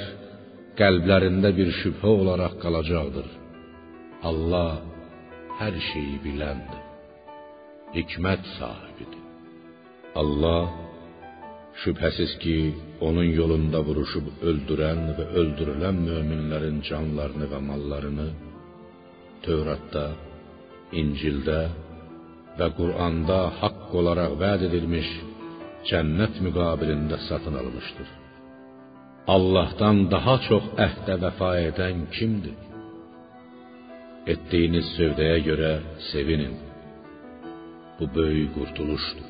qəlblərində bir şübhə olaraq qalacaqdır. Allah hər şeyi biləndir. Hikmət sahibidir. Allah şübhəsiz ki, onun yolunda vuruşub öldürən və öldürülən möminlərin canlarını və mallarını Tövratda, İncildə və Quranda haqq olaraq vəd edilmiş cənnət müqabilində satın almışdır. Allahdan daha çox əhdə vəfa edən kimdir? Etdiyiniz sövdəyə görə sevinin. Bu böyük qurtuluşdur.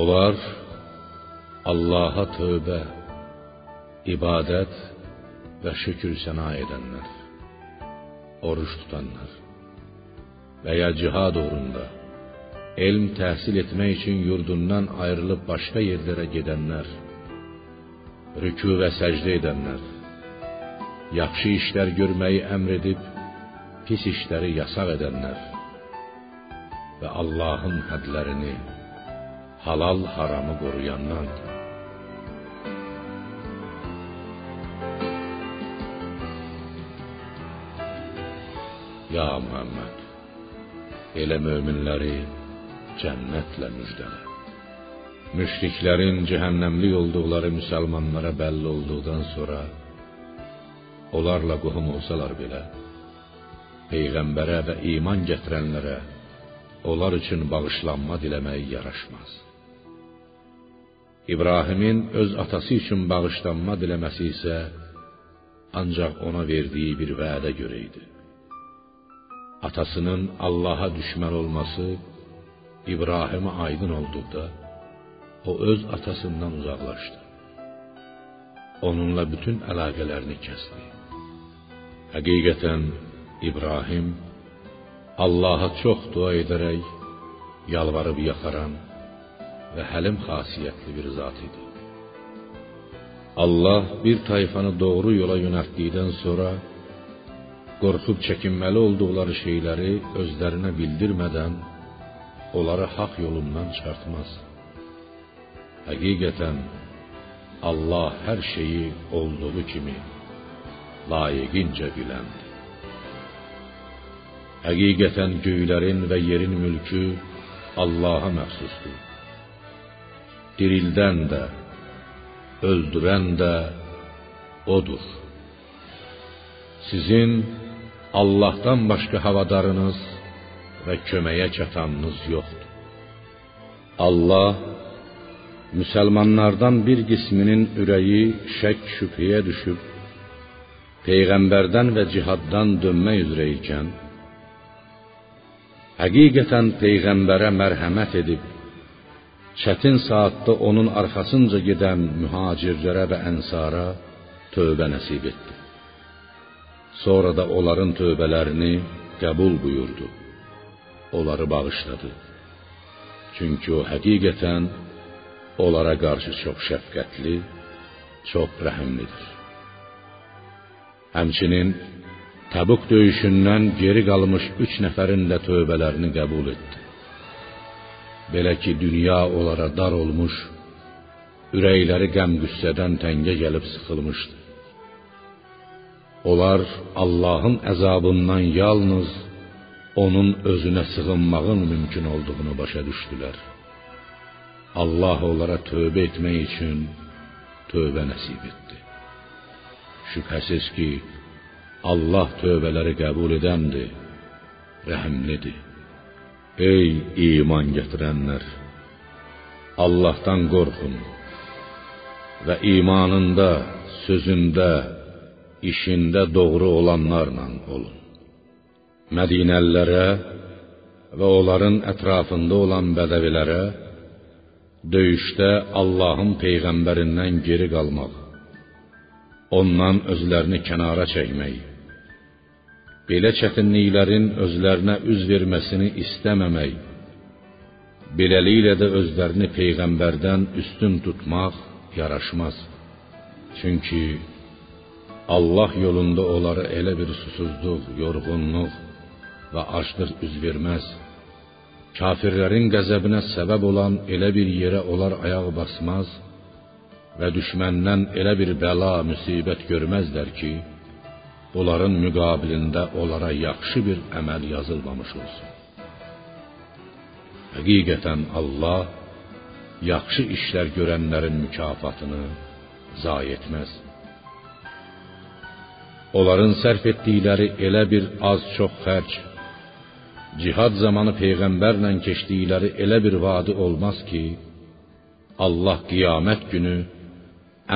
Onlar Allaha tövbə, ibadət və şükür səna edənlər, oruç tutanlar və ya cihad uğrunda elm təhsil etmək üçün yurdundan ayrılıb başqa yerlərə gedənlər, rükû və səcdə edənlər, yaxşı işlər görməyi əmr edib pis işləri yasaq edənlər və Allahın hədlərini halal haramı qoruyanlardır. Ya Muhammed, elə möminləri cənnətlə müjdələ. Müşriklərin cəhənnəmlik olduqları müsəlmanlara bəlli olduqdan sonra onlarla qohum olsalar belə peyğəmbərə və iman gətirənlərə onlar üçün bağışlanma diləmək yaraşmaz. İbrahimin öz atası üçün bağışlanma diləməsi isə ancaq ona verdiyi bir vədə görə idi. Atasının Allaha düşmən olması İbrahimə aydın olduqda o öz atasından uzaqlaşdı. Onunla bütün əlaqələrini kəsdi. Həqiqətən İbrahim Allaha çox dua edərək yalvarıb yaxaran və həlim xasiyyətli bir zat idi. Allah bir tayfanı doğru yola yönəltdikdən sonra qorxub çəkinməli olduqları şeyləri özlərinə bildirmədən onları haqq yolundan çıxartmaz. Həqiqətən Allah hər şeyi olduğu kimi layiqincə biləndir. Həqiqətən göylərin və yerin mülkü Allaha məxsusdur. Dirildən də, öldürən də odur. Sizin Allahdan başqa havadarınız və köməyə çatanınız yoxdur. Allah müsəlmanlardan bir qisminin ürəyi şək şübhəyə düşüb peyğəmbərdən və cihaddan dönmək üzrə ikən həqiqətən peyğəmbərə mərhəmət edib çətin saatda onun arxasınca gedən mühacirlərə və ənsara tövbə nəsib etdi. Sonra da onların tövbələrini qəbul buyurdu onları bağışladı. Çünki o həqiqətən onlara qarşı çox şəfqətli, çox rəhimlidir. Həmçinin Təbuk döyüşündən geri qalmış üç nəfərin də tövbələrini qəbul etdi. Belə ki, dünya onlara dar olmuş, ürəkləri qəm-qüssədən təngə gəlib sıxılmışdı. Onlar Allahın əzabından yalnız onun özünə sığınmağın mümkün olduğunu başa düşdülər. Allah onlara tövbə etmək üçün tövbə nəsib etdi. Şübhəsiz ki, Allah tövbələri qəbul edəndir, rəhimlidir. Ey iman gətirənlər, Allahdan qorxun və imanında, sözündə, işində doğru olanlarla olun. Mədinəlilərə və onların ətrafında olan bədəvilərə döyüşdə Allahın peyğəmbərindən geri qalmaq, ondan özlərini kənara çəkmək, belə çətinliklərin özlərinə üz verməsini istəməmək, beləliklə də özlərini peyğəmbərdən üstün tutmaq yaraşmaz. Çünki Allah yolunda onlara elə bir susuzluq, yorğunluq və aclıq üz verməz. Kafirlərin qəzəbinə səbəb olan elə bir yerə onlar ayaq basmaz və düşməndən elə bir bəla, müsibət görməzlər ki, bunların müqabilində onlara yaxşı bir əməl yazılmamış olsun. Həqiqətən Allah yaxşı işlər görənlərin mükafatını zayi etməz. Onların sərf etdikləri elə bir az-çox xərc, cihad zamanı peyğəmbərlə keçdikləri elə bir vadi olmaz ki, Allah qiyamət günü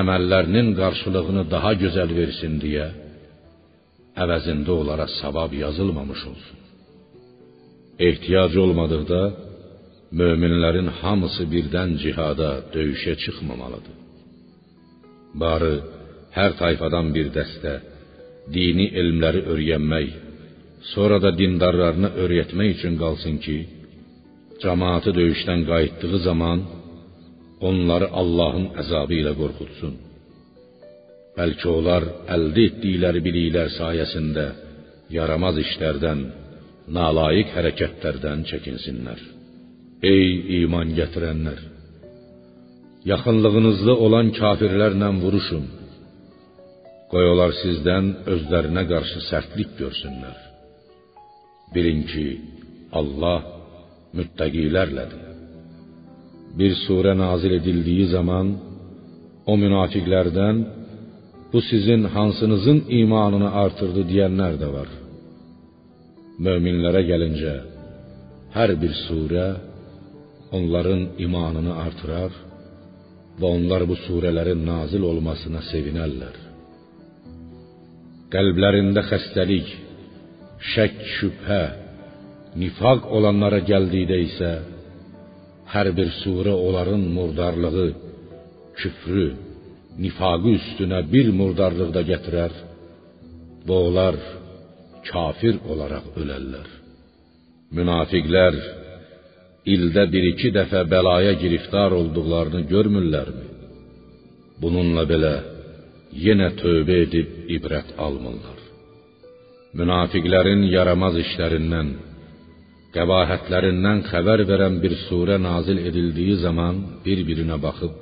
əməllərinin qarşılığını daha gözəl versin deyə əvəzində onlara savab yazılmamış olsun. Ehtiyac olmadıqda möminlərin hamısı birdən cihada, döyüşə çıxmamalıdır. Barı hər tayfadan bir dəstə dini elmləri öyrənmək, sonra da dindarlarına öyrətmək üçün qalsın ki, cəmaatı döyüşdən qayıtdığı zaman onları Allahın əzabı ilə qorxutsun. Bəlkə onlar əldə etdikləri biliklər sayəsində yaramaz işlərdən, nalayiq hərəkətlərdən çəkinsinlər. Ey iman gətirənlər! Yaxınlığınızda olan kafirlərlə vuruşun. Qoy onlar sizdən özlərinə qarşı sərtlik görsünlər. Bilin ki, Allah müttəqilərlədir. Bir surə nazil edildiyi zaman o münafiqlərdən bu sizin hansınızın imanını artırdı deyənlər də var. Möminlərə gəlincə hər bir surə onların imanını artırar və onlar bu surələrin nazil olmasına sevinərlər. Qəlblərində xəstəlik, şək, şübhə, nifaq olanlara gəldikdə isə hər bir surə onların murdarlığı, küfrü, nifaqı üstünə bir murdarlıq da gətirər və onlar kafir olaraq ölərlər. Münafiqlər ildə bir-iki dəfə bəlaya giriftar olduqlarını görmürlərmi? Bununla belə yenə tövbə edib ibrət almırlar. Münafiqlərin yaramaz işlərindən, qəbahətlərindən xəbər verən bir surə nazil edildiyi zaman bir-birinə baxıb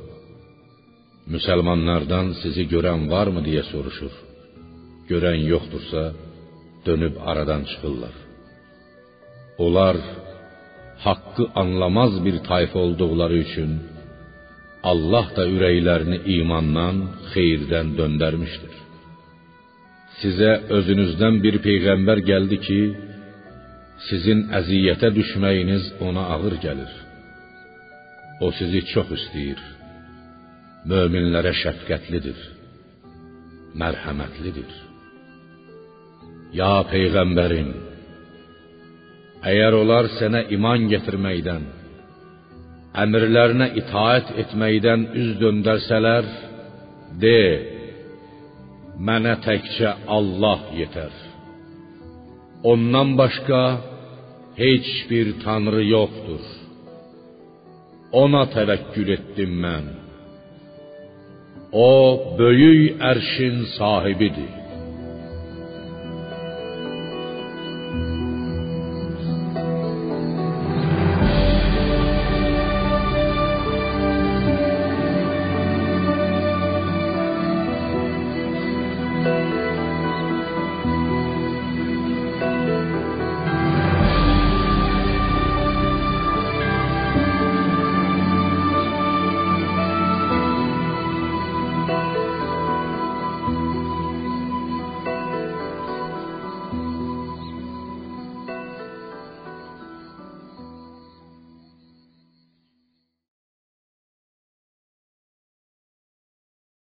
müsəlmanlardan sizi görən varmı deyə soruşur. Görən yoxdursa, dönüb aradan çıxırlar. Onlar haqqı anlamaz bir tayfa olduqları üçün Allah da ürəklərini imandan, xeyirdən döndərmişdir. Sizə özünüzdən bir peyğəmbər gəldi ki, sizin əziyyətə düşməyiniz ona ağır gəlir. O sizi çox istəyir. Möminlərə şəfqətlidir. Mərhəmətlidir. Ya peyğəmbərim, Əgər onlar sənə iman gətirməkdən, əmrlərinə itaat etməkdən üz döndərsələr, de, mənə təkcə Allah yetər. Ondan başqa heç bir tanrı yoxdur. Ona təvəkkül etdim mən. O böyük ərşin sahibidir.